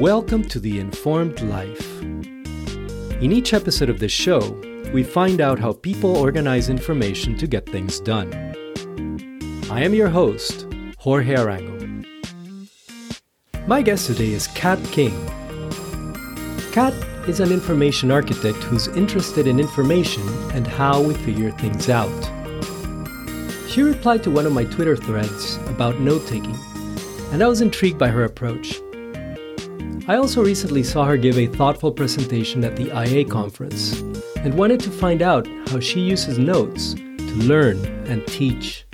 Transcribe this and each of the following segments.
Welcome to The Informed Life. In each episode of this show, we find out how people organize information to get things done. I am your host, Jorge Arango. My guest today is Kat King. Kat is an information architect who's interested in information and how we figure things out. She replied to one of my Twitter threads about note taking, and I was intrigued by her approach. I also recently saw her give a thoughtful presentation at the IA conference and wanted to find out how she uses notes to learn and teach.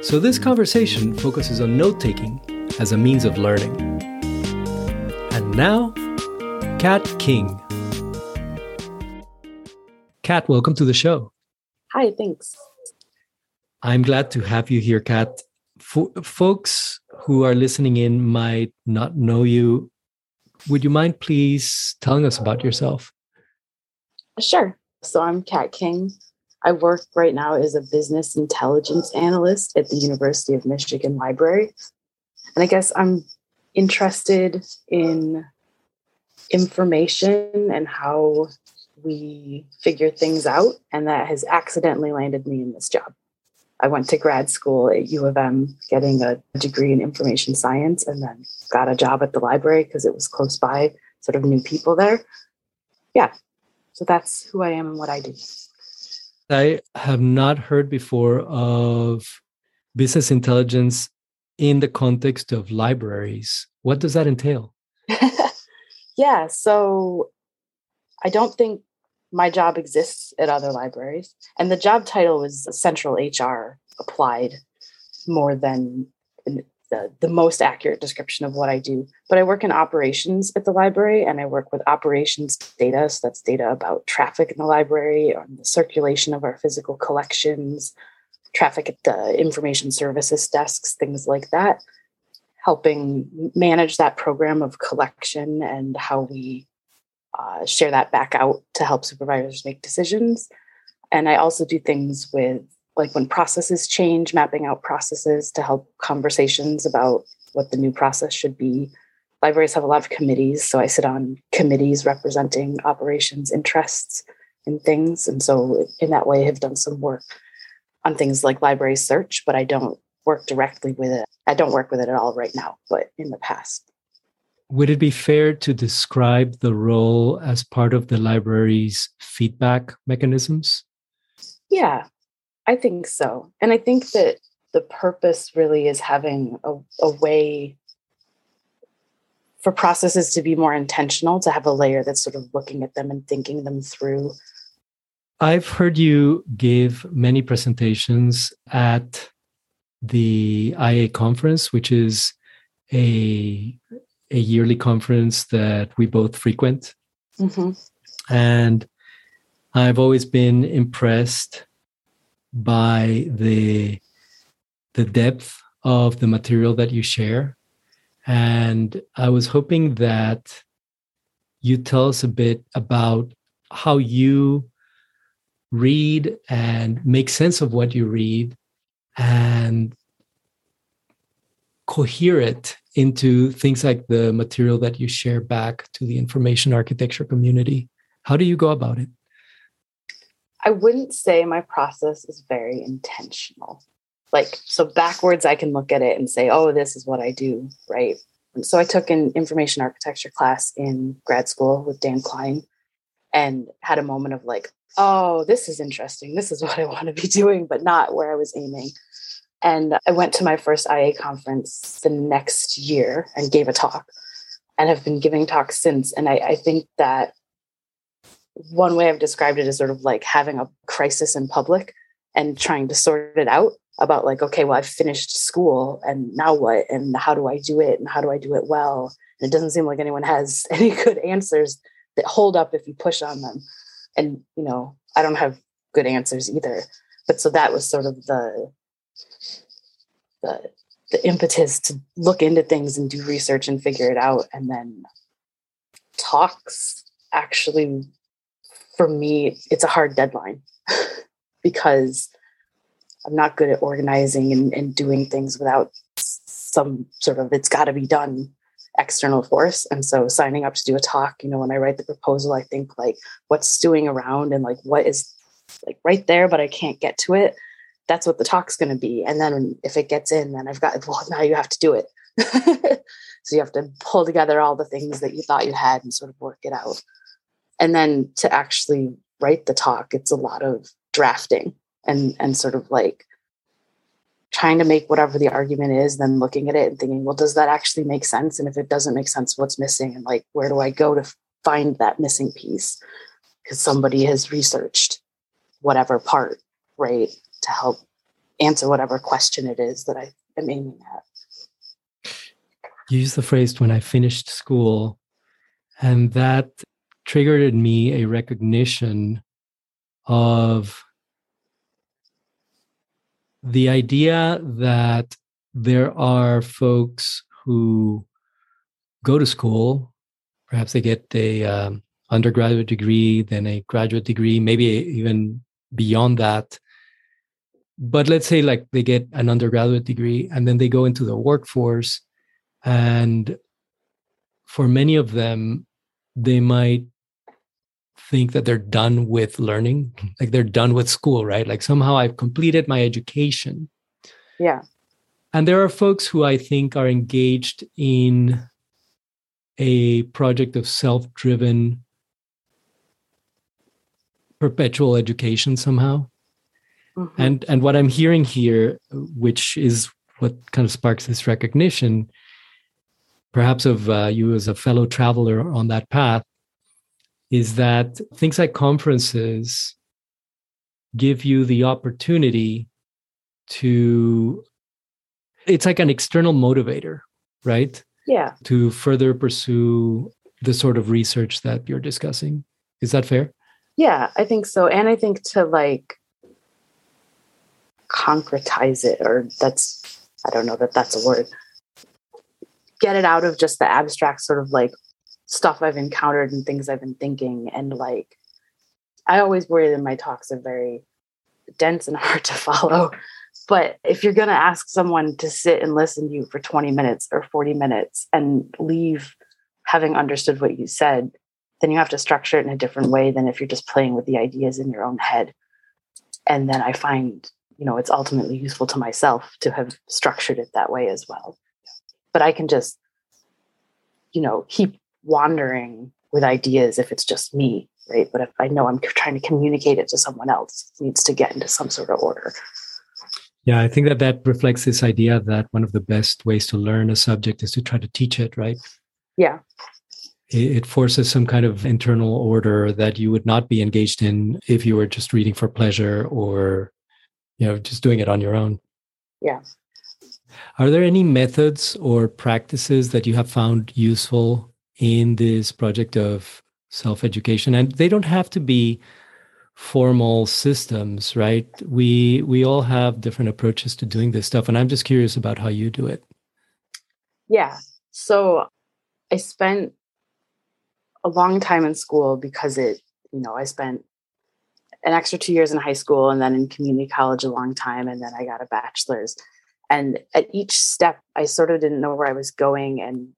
So, this conversation focuses on note taking as a means of learning. And now, Kat King. Kat, welcome to the show. Hi, thanks. I'm glad to have you here, Kat. F- folks who are listening in might not know you would you mind please telling us about yourself? Sure. So I'm Kat King. I work right now as a business intelligence analyst at the University of Michigan Library. And I guess I'm interested in information and how we figure things out. And that has accidentally landed me in this job. I went to grad school at U of M getting a degree in information science and then got a job at the library because it was close by, sort of knew people there. Yeah. So that's who I am and what I do. I have not heard before of business intelligence in the context of libraries. What does that entail? yeah. So I don't think my job exists at other libraries. And the job title was central HR applied more than the, the most accurate description of what I do. But I work in operations at the library and I work with operations data. So that's data about traffic in the library, on the circulation of our physical collections, traffic at the information services desks, things like that, helping manage that program of collection and how we uh, share that back out to help supervisors make decisions. And I also do things with like when processes change, mapping out processes to help conversations about what the new process should be. Libraries have a lot of committees, so I sit on committees representing operations interests and things. And so in that way, have done some work on things like library search, but I don't work directly with it. I don't work with it at all right now, but in the past. Would it be fair to describe the role as part of the library's feedback mechanisms? Yeah, I think so. And I think that the purpose really is having a, a way for processes to be more intentional, to have a layer that's sort of looking at them and thinking them through. I've heard you give many presentations at the IA conference, which is a a yearly conference that we both frequent. Mm-hmm. And I've always been impressed by the the depth of the material that you share. And I was hoping that you tell us a bit about how you read and make sense of what you read and cohere it into things like the material that you share back to the information architecture community. How do you go about it? I wouldn't say my process is very intentional. Like, so backwards, I can look at it and say, oh, this is what I do, right? So I took an information architecture class in grad school with Dan Klein and had a moment of like, oh, this is interesting. This is what I want to be doing, but not where I was aiming. And I went to my first IA conference the next year and gave a talk and have been giving talks since. And I, I think that one way I've described it is sort of like having a crisis in public and trying to sort it out about like, okay, well, I've finished school and now what? And how do I do it? And how do I do it well? And it doesn't seem like anyone has any good answers that hold up if you push on them. And, you know, I don't have good answers either. But so that was sort of the the the impetus to look into things and do research and figure it out and then talks actually for me it's a hard deadline because i'm not good at organizing and, and doing things without some sort of it's got to be done external force. And so signing up to do a talk, you know, when I write the proposal, I think like what's stewing around and like what is like right there, but I can't get to it. That's what the talk's going to be. And then if it gets in, then I've got, well, now you have to do it. so you have to pull together all the things that you thought you had and sort of work it out. And then to actually write the talk, it's a lot of drafting and, and sort of like trying to make whatever the argument is, then looking at it and thinking, well, does that actually make sense? And if it doesn't make sense, what's missing? And like, where do I go to find that missing piece? Because somebody has researched whatever part, right, to help answer whatever question it is that I am aiming at. You used the phrase when I finished school, and that triggered in me a recognition of the idea that there are folks who go to school, perhaps they get a um, undergraduate degree, then a graduate degree, maybe even beyond that. But let's say like they get an undergraduate degree and then they go into the workforce. And for many of them, they might think that they're done with learning, like they're done with school, right? Like somehow I've completed my education. Yeah. And there are folks who I think are engaged in a project of self driven perpetual education somehow. Mm-hmm. And and what I'm hearing here, which is what kind of sparks this recognition, perhaps of uh, you as a fellow traveler on that path, is that things like conferences give you the opportunity to it's like an external motivator right? Yeah. To further pursue the sort of research that you're discussing. Is that fair? Yeah i think so. And i think to like concretize it or that's i don't know that that's a word get it out of just the abstract sort of like stuff I've encountered and things I've been thinking. And like, I always worry that my talks are very dense and hard to follow. But if you're going to ask someone to sit and listen to you for 20 minutes or 40 minutes and leave having understood what you said, then you have to structure it in a different way than if you're just playing with the ideas in your own head. And then I find, you know, it's ultimately useful to myself to have structured it that way as well. But I can just, you know, keep wandering with ideas if it's just me, right? But if I know I'm trying to communicate it to someone else, it needs to get into some sort of order. Yeah, I think that that reflects this idea that one of the best ways to learn a subject is to try to teach it, right? Yeah. It, forces some kind of internal order that you would not be engaged in if you were just reading for pleasure or, you know, just doing it on your own. Yeah. Are there any methods or practices that you have found useful in this project of self education and they don't have to be formal systems right we we all have different approaches to doing this stuff and i'm just curious about how you do it yeah so i spent a long time in school because it you know i spent an extra two years in high school and then in community college a long time and then i got a bachelor's and at each step i sort of didn't know where i was going and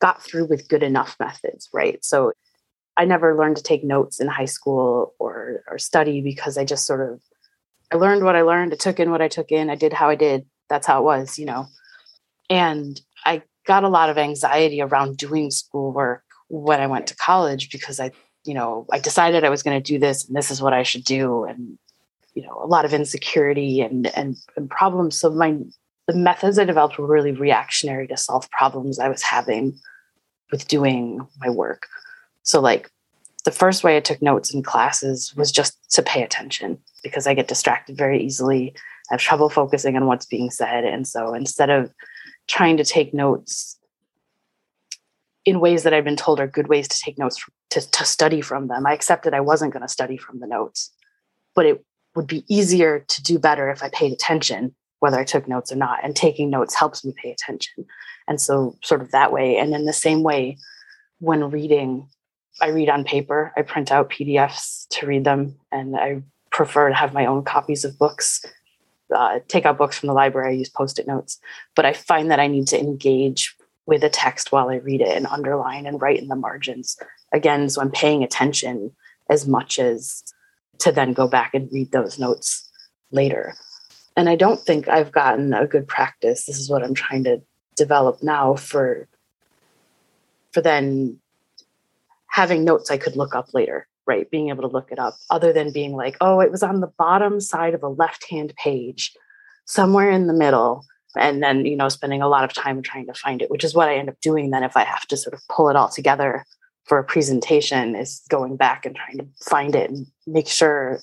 got through with good enough methods, right? So I never learned to take notes in high school or or study because I just sort of I learned what I learned, I took in what I took in, I did how I did. That's how it was, you know. And I got a lot of anxiety around doing schoolwork when I went to college because I, you know, I decided I was going to do this and this is what I should do and you know, a lot of insecurity and and, and problems. So my the methods I developed were really reactionary to solve problems I was having with doing my work. So, like, the first way I took notes in classes was just to pay attention because I get distracted very easily. I have trouble focusing on what's being said. And so, instead of trying to take notes in ways that I've been told are good ways to take notes to, to study from them, I accepted I wasn't going to study from the notes. But it would be easier to do better if I paid attention whether I took notes or not. And taking notes helps me pay attention. And so, sort of that way. And in the same way, when reading, I read on paper, I print out PDFs to read them, and I prefer to have my own copies of books. Uh, take out books from the library, I use post it notes. But I find that I need to engage with a text while I read it and underline and write in the margins. Again, so I'm paying attention as much as to then go back and read those notes later. And I don't think I've gotten a good practice. This is what I'm trying to develop now for for then having notes I could look up later, right? Being able to look it up other than being like, oh, it was on the bottom side of a left-hand page, somewhere in the middle. And then, you know, spending a lot of time trying to find it, which is what I end up doing then if I have to sort of pull it all together for a presentation is going back and trying to find it and make sure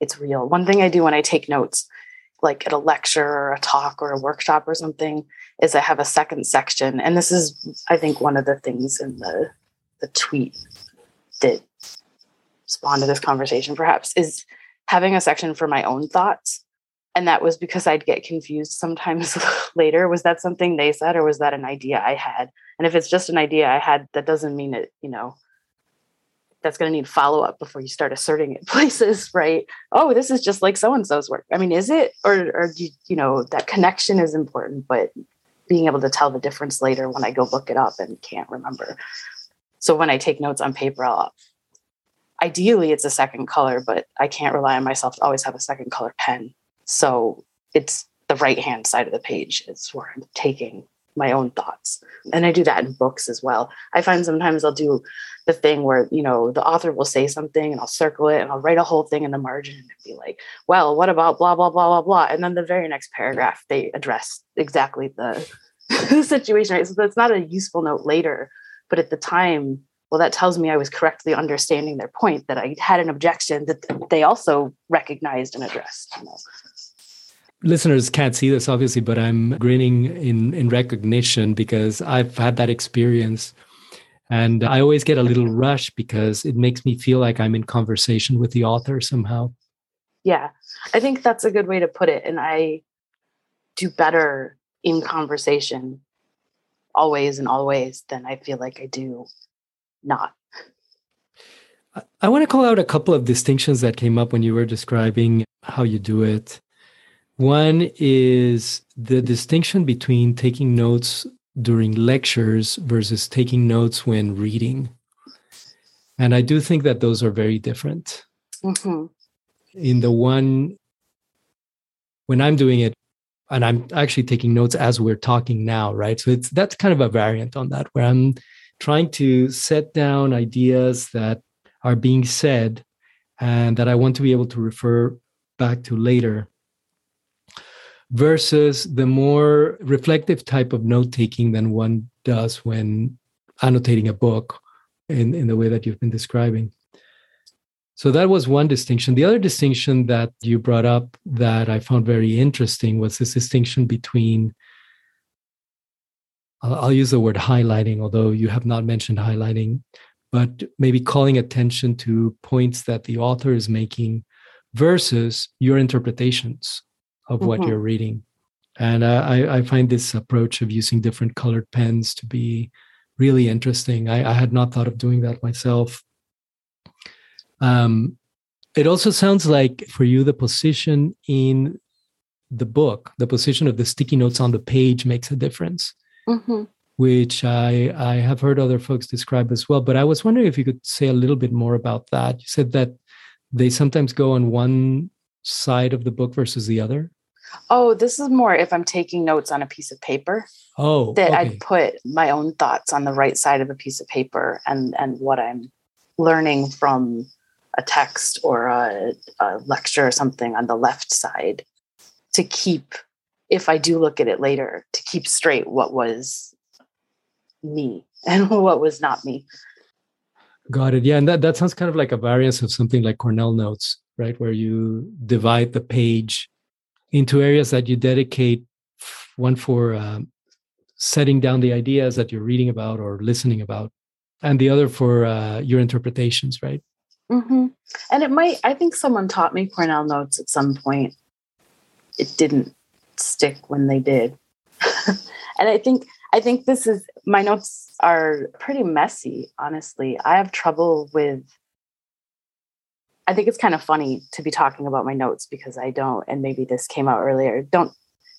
it's real. One thing I do when I take notes, like at a lecture or a talk or a workshop or something, is I have a second section. And this is, I think, one of the things in the the tweet that spawned this conversation perhaps is having a section for my own thoughts and that was because i'd get confused sometimes later. Was that something they said or was that an idea i had? And if it's just an idea i had that doesn't mean it you know that's going to need follow up before you start asserting it places right? Oh this is just like so and so's work. I mean is it? Or or you, you know that connection is important but being able to tell the difference later when i go look it up and can't remember. So when I take notes on paper, I'll, ideally it's a second color, but I can't rely on myself to always have a second color pen. So it's the right hand side of the page is where I'm taking my own thoughts. And I do that in books as well. I find sometimes I'll do the thing where, you know, the author will say something and I'll circle it and I'll write a whole thing in the margin and be like, well, what about blah, blah, blah, blah, blah. And then the very next paragraph, they address exactly the, the situation, right? So that's not a useful note later but at the time, well, that tells me I was correctly understanding their point, that I had an objection that they also recognized and addressed. You know? Listeners can't see this obviously, but I'm grinning in, in recognition because I've had that experience. And I always get a little rush because it makes me feel like I'm in conversation with the author somehow. Yeah, I think that's a good way to put it. And I do better in conversation always and always than I feel like I do not. I want to call out a couple of distinctions that came up when you were describing how you do it. One is the distinction between taking notes during lectures versus taking notes when reading. And I do think that those are very different. Mm-hmm. In the one, when I'm doing it, and I'm actually taking notes as we're talking now, right? So it's that's kind of a variant on that where I'm trying to set down ideas that are being said and that I want to be able to refer back to later versus the more reflective type of note taking than one does when annotating a book in, in the way that you've been describing. So that was one distinction. The other distinction that you brought up that I found very interesting was this distinction between, I'll use the word highlighting, although you have not mentioned highlighting, but maybe calling attention to points that the author is making versus your interpretations of mm-hmm. what you're reading. And uh, I, I, find this approach of using different colored pens to be really interesting. I, I had not thought of doing that myself um, it also sounds like for you, the position in the book, the position of the sticky notes on the page makes a difference, mm-hmm. which I, I have heard other folks describe as well. But I was wondering if you could say a little bit more about that. You said that they sometimes go on one side of the book versus the other. Oh, this is more if I'm taking notes on a piece of paper. Oh, that okay. I put my own thoughts on the right side of a piece of paper and and what I'm learning from a text or a, a lecture or something on the left side to keep if I do look at it later, to keep straight what was me and what was not me. Got it. Yeah. And that, that sounds kind of like a variance of something like Cornell Notes, right? Where you divide the page into areas that you dedicate one for um, setting down the ideas that you're reading about or listening about, and the other for uh, your interpretations, right? Mm-hmm. And it might, I think someone taught me Cornell notes at some point. It didn't stick when they did. and I think, I think this is, my notes are pretty messy, honestly. I have trouble with, I think it's kind of funny to be talking about my notes because I don't, and maybe this came out earlier, don't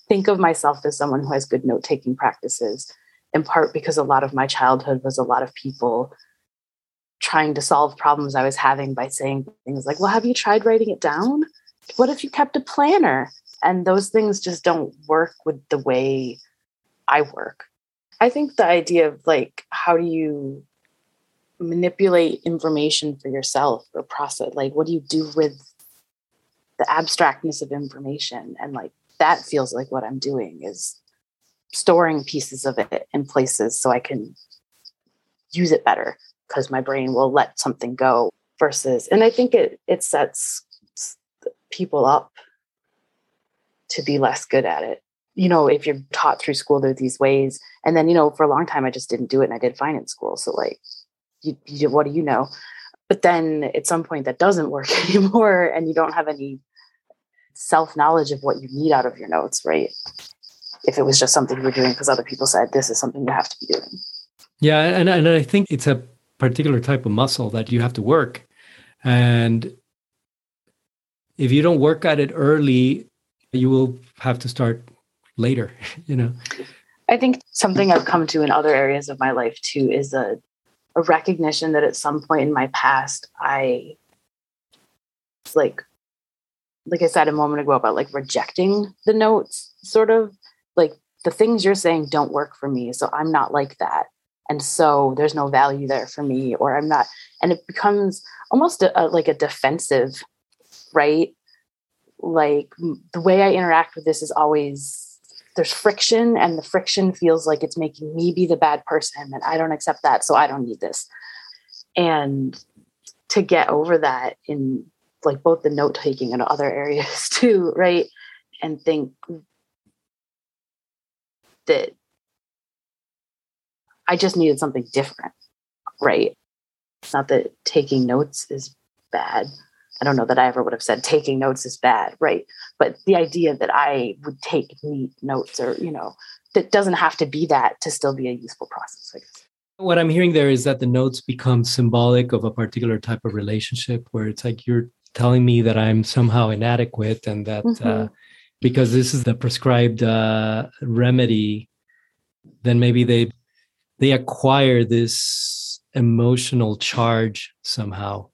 think of myself as someone who has good note taking practices in part because a lot of my childhood was a lot of people trying to solve problems I was having by saying things like, Well, have you tried writing it down? What if you kept a planner? And those things just don't work with the way I work. I think the idea of like, how do you manipulate information for yourself or process, like, what do you do with the abstractness of information? And like, that feels like what I'm doing is storing pieces of it in places so I can use it better because my brain will let something go versus and I think it it sets people up to be less good at it. You know, if you're taught through school there are these ways and then you know for a long time I just didn't do it and I did fine in school so like you, you what do you know? But then at some point that doesn't work anymore and you don't have any self knowledge of what you need out of your notes, right? If it was just something you were doing because other people said this is something you have to be doing. Yeah, and and I think it's a particular type of muscle that you have to work, and if you don't work at it early, you will have to start later. You know. I think something I've come to in other areas of my life too is a a recognition that at some point in my past I like like I said a moment ago about like rejecting the notes, sort of like the things you're saying don't work for me. So I'm not like that. And so there's no value there for me, or I'm not. And it becomes almost a, a, like a defensive, right? Like the way I interact with this is always there's friction, and the friction feels like it's making me be the bad person, and I don't accept that. So I don't need this. And to get over that in like both the note taking and other areas too, right? And think that I just needed something different, right? It's not that taking notes is bad. I don't know that I ever would have said taking notes is bad, right? But the idea that I would take neat notes or, you know, that doesn't have to be that to still be a useful process. I guess. What I'm hearing there is that the notes become symbolic of a particular type of relationship where it's like you're telling me that I'm somehow inadequate and that uh, mm-hmm. uh, because this is the prescribed uh, remedy, then maybe they they acquire this emotional charge somehow.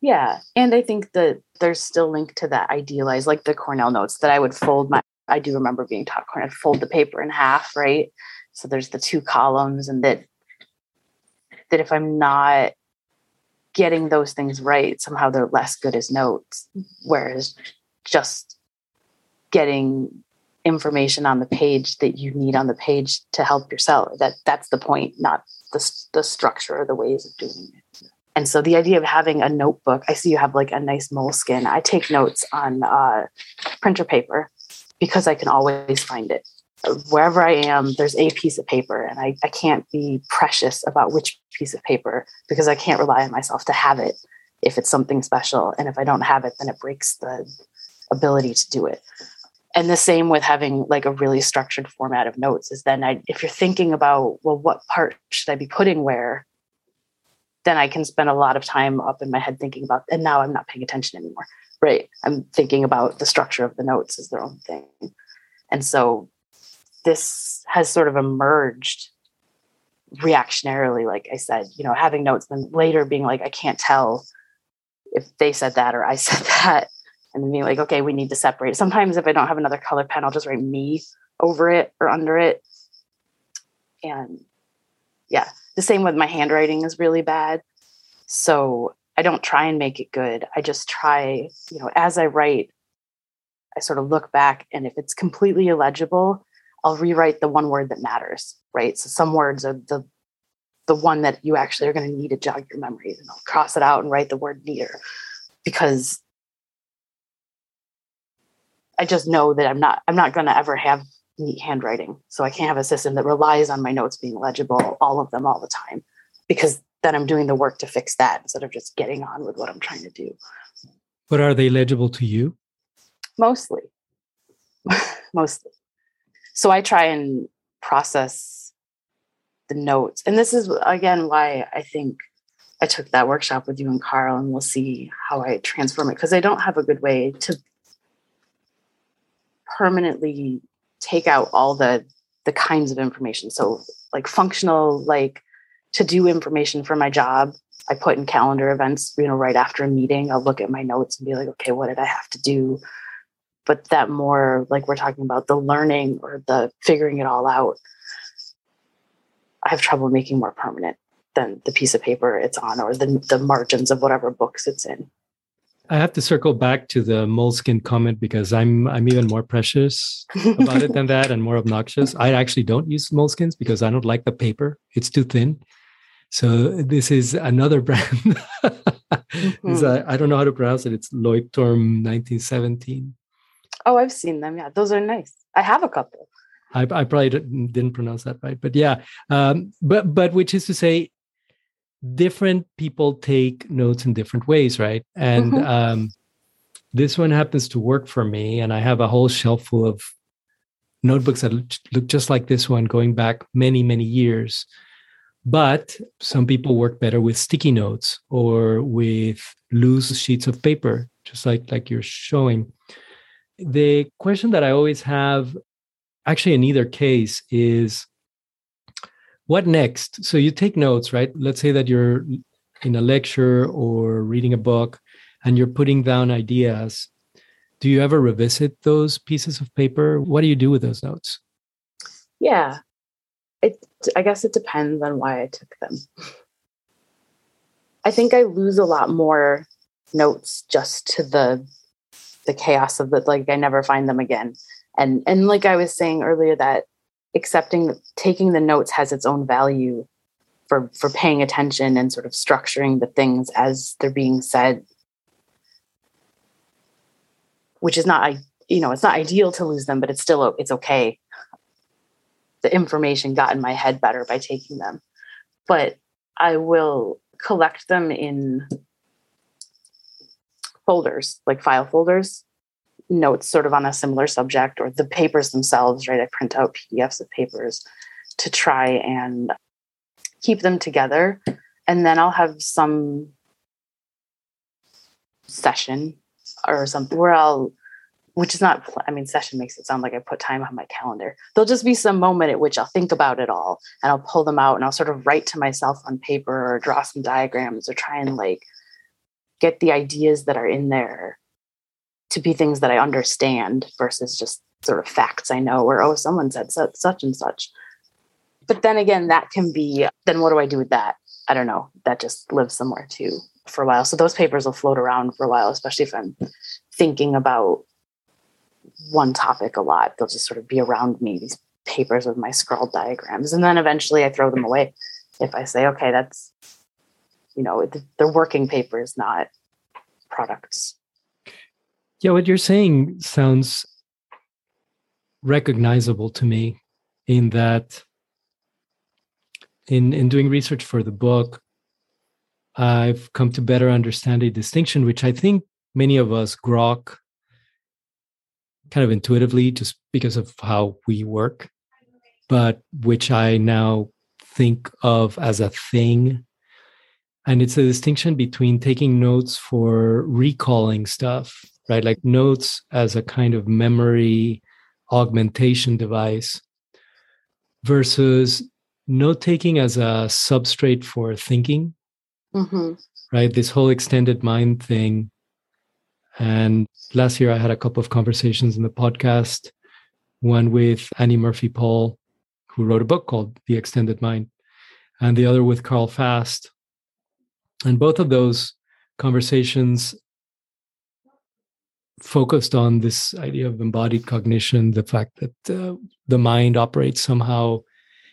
Yeah, and I think that there's still linked to that idealized, like the Cornell notes that I would fold my. I do remember being taught Cornell, I'd fold the paper in half, right? So there's the two columns, and that that if I'm not getting those things right, somehow they're less good as notes. Whereas just getting information on the page that you need on the page to help yourself that that's the point not the, the structure or the ways of doing it and so the idea of having a notebook i see you have like a nice Moleskine. i take notes on uh, printer paper because i can always find it wherever I am, there's a piece of paper, and I, I can't be precious about which piece of paper because I can't rely on myself to have it if it's something special. And if I don't have it, then it breaks the ability to do it. And the same with having like a really structured format of notes is then I, if you're thinking about, well, what part should I be putting where? Then I can spend a lot of time up in my head thinking about, and now I'm not paying attention anymore. Right. I'm thinking about the structure of the notes as their own thing. And so this has sort of emerged reactionarily like i said you know having notes then later being like i can't tell if they said that or i said that and then being like okay we need to separate sometimes if i don't have another color pen i'll just write me over it or under it and yeah the same with my handwriting is really bad so i don't try and make it good i just try you know as i write i sort of look back and if it's completely illegible I'll rewrite the one word that matters, right? So some words are the the one that you actually are going to need to jog your memory, and I'll cross it out and write the word near because I just know that I'm not I'm not going to ever have handwriting. So I can't have a system that relies on my notes being legible, all of them all the time, because then I'm doing the work to fix that instead of just getting on with what I'm trying to do. But are they legible to you? Mostly. Mostly so I try and process the notes. And this is again why I think I took that workshop with you and Karl, and we'll see how I transform it because I don't have a good way to permanently take out all the the kinds of information. So like functional, like to do information for my job, I put in calendar events, you know, right after a meeting, I'll look at my notes and be like, okay, what did I have to do? But that more like we're talking about the learning or the figuring it all out, I have trouble making more permanent than the piece of paper it's on or the, the margins of whatever books it's in. I have to circle back to the Moleskine comment because I'm I'm even more precious about it than that and more obnoxious. I actually don't use Moleskines because I don't like the paper. It's too thin. So this is another brand. mm-hmm. this, I, I, don't know how to pronounce it. It's Leuchtturm 1917. Oh, I've seen them. Yeah, those are nice. I have a couple. I, I probably didn't pronounce that right, but yeah. Um, but but which is to say, different people take notes in different ways, right? And mm-hmm. um, this one happens to work for me, and I have a whole shelf full of notebooks that look just like this one, going back many many years. But some people work better with sticky notes or with loose sheets of paper, just like like you're showing. The question that I always have, actually in either case, is what next? So you take notes, right? Let's say that you're in a lecture or reading a book and you're putting down ideas. Do you ever revisit those pieces of paper? What do you do with those notes? Yeah. It I guess it depends on why I took them. I think I lose a lot more notes just to the the chaos of the like I never find them again. And and like I was saying earlier that accepting taking the notes has its own value for for paying attention and sort of structuring the things as they're being said. Which is not I you know it's not ideal to lose them but it's still it's okay. The information got in my head better by taking them. But i will collect them in folders like file folders notes sort of on a similar subject or the papers themselves, right? I print out PDFs of papers to try and keep them together. And then I'll have some session or something where I'll, which is not, I mean, session makes it sound like I put time on my calendar. There'll just be some moment at which I'll think about it all and I'll pull them out and I'll sort of write to myself on paper or draw some diagrams or try and like get the ideas that are in there to be things that I understand versus just sort of facts I know or, oh, someone said such, such and such. But then again, that can be, then what do I do with that? I don't know. That just lives somewhere too for a while. So those papers will float around for a while, especially if I'm thinking about one topic a lot. They'll just sort of be around me, these papers with my scrawled diagrams. And then eventually I throw them away if I say, okay, that's, you know, they're working papers, not products. Yeah, what you're saying sounds recognizable to me in that in in doing research for the book I've come to better understand a distinction which I think many of us grok kind of intuitively just because of how we work but which I now think of as a thing. And it's a distinction between taking notes for recalling stuff right? Like notes as a kind of memory augmentation device versus note taking as a substrate for thinking, mm-hmm. right? This whole extended mind thing. And last year, I had a couple of conversations in the podcast, one with Annie Murphy Paul, who wrote a book called The Extended Mind, and the other with Karl Fast. And both of those conversations focused on this idea of embodied cognition, the fact that uh, the mind operates somehow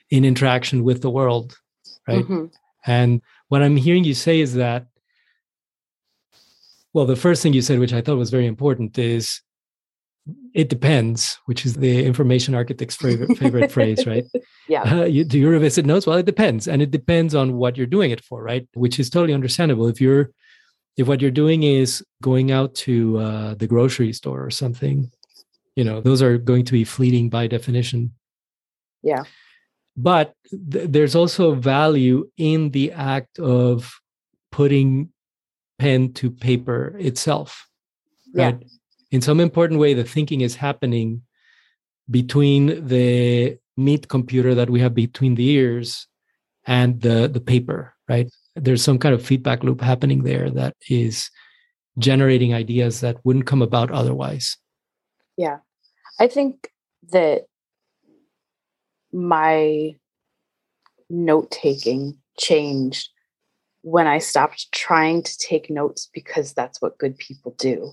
in interaction with the world, right? Mm-hmm. And what I'm hearing you say is that, well, the first thing you said, which I thought was very important, is it depends, which is the information architect's favorite, favorite phrase, right? Yeah. Uh, you, do you revisit notes? Well, it depends. And it depends on what you're doing it for, right? Which is totally understandable. If you're if what you're doing is going out to uh, the grocery store or something you know those are going to be fleeting by definition. Yeah. But th- there's also value in the act of putting pen to paper itself right? Yeah. in some important way the thinking is happening between the meat computer that we have between the ears and the the paper right there's some kind of feedback loop happening there that is generating ideas that wouldn't come about otherwise. Yeah. I think that my note taking changed when i stopped trying to take notes because that's what good people do.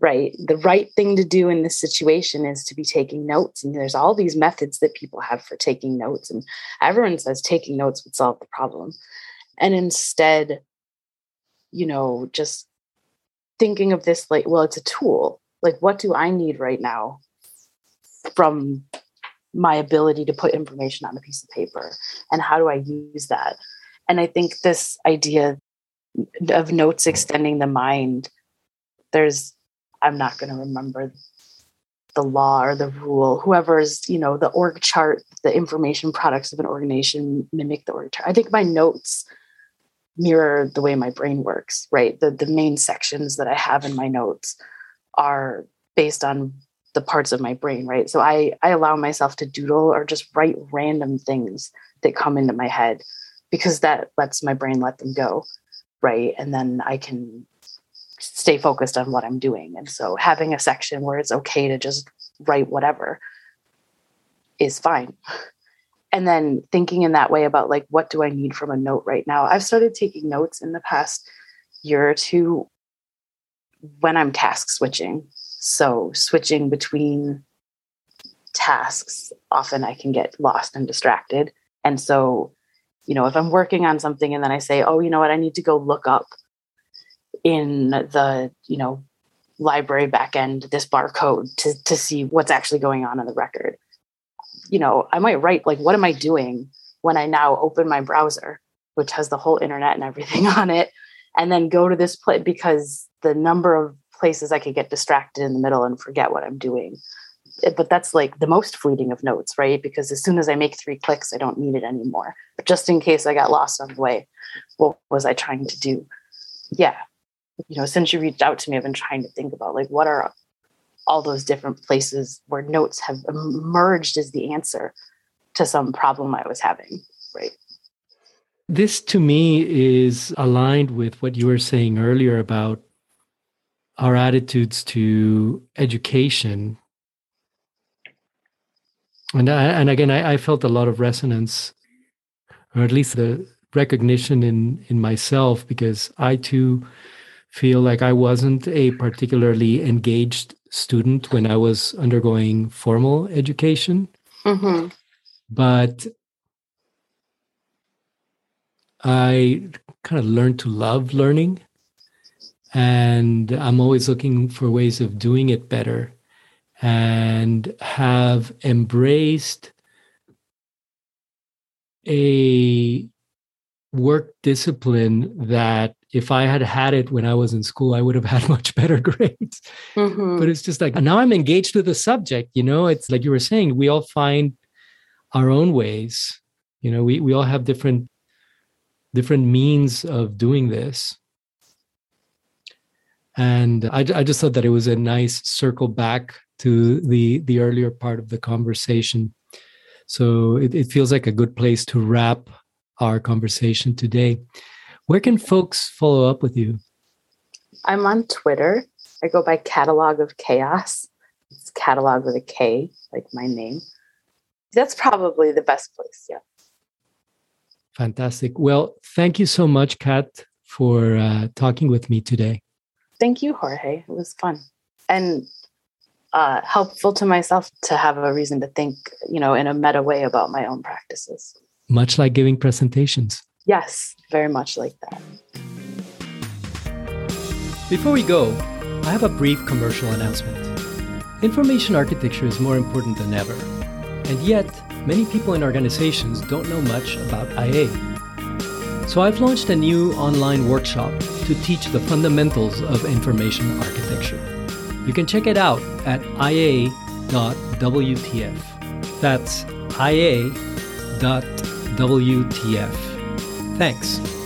Right? The right thing to do in this situation is to be taking notes and there's all these methods that people have for taking notes and everyone says taking notes would solve the problem and instead you know just thinking of this like well it's a tool like what do i need right now from my ability to put information on a piece of paper and how do i use that and i think this idea of notes extending the mind there's I'm not going to remember the law or the rule. Whoever's, you know, the org chart, the information products of an organization mimic the org chart. I think my notes mirror the way my brain works, right? The the main sections that I have in my notes are based on the parts of my brain, right? So I I allow myself to doodle or just write random things that come into my head because that lets my brain let them go, right? And then I can stay focused on what I'm doing. And so having a section where it's okay to just write whatever is fine. And then thinking in that way about like, what do I need from a note right now? I've started taking notes in the past year or two when I'm task switching. So switching between tasks, often I can get lost and distracted. And so, you know, if I'm working on something and then I say, oh, you know what, I need to go look up in the you know library backend this barcode to to see what's actually going on in the record you know i might write like what am i doing when i now open my browser which has the whole internet and everything on it and then go to this place because the number of places i could get distracted in the middle and forget what i'm doing. Eh, but that's like the most fleeting of notes right? Because as soon as i make three clicks i don't need it anymore. But just in case i got lost on the way what was i trying to do? Yeah. You know, since you reached out to me, I've been trying to think about like what are all those different places where notes have emerged as the answer to some problem I was having, right? This to me is aligned with what you were saying earlier about our attitudes to education. And I, and again, I, I felt a lot of resonance, or at least the recognition in in myself, because I too feel like I wasn't a particularly engaged student when I was undergoing formal education. Mm-hmm. But I kind of learned to love learning. And I'm always looking for ways of doing it better and have embraced a work discipline that if I had had it when I was in school, I would have had much better grades. Mm-hmm. But it's just like now I'm engaged with the subject. You know, it's like you were saying, we all find our own ways. You know, we we all have different different means of doing this. And I, I just thought that it was a nice circle back to the the earlier part of the conversation. So it, it feels like a good place to wrap our conversation today. Where can folks follow up with you? I'm on Twitter. I go by Katalog of Chaos. It's catalog with a K, like my name. That's probably the best place. Yeah. Fantastic. Well, thank you so much, Kat, for uh, talking with me today. Thank you, Jorge. It was fun and uh, helpful to myself to have a reason to think, you know, in a meta way about my own practices. Much like giving presentations. Yes, very much like that. Before we go, I have a brief commercial announcement. Information architecture is more important than ever, and yet many people in organizations don't know much about IA. So I've launched a new online workshop to teach the fundamentals of information architecture. You can check it out at ia.wtf. That's ia.wtf. Thanks.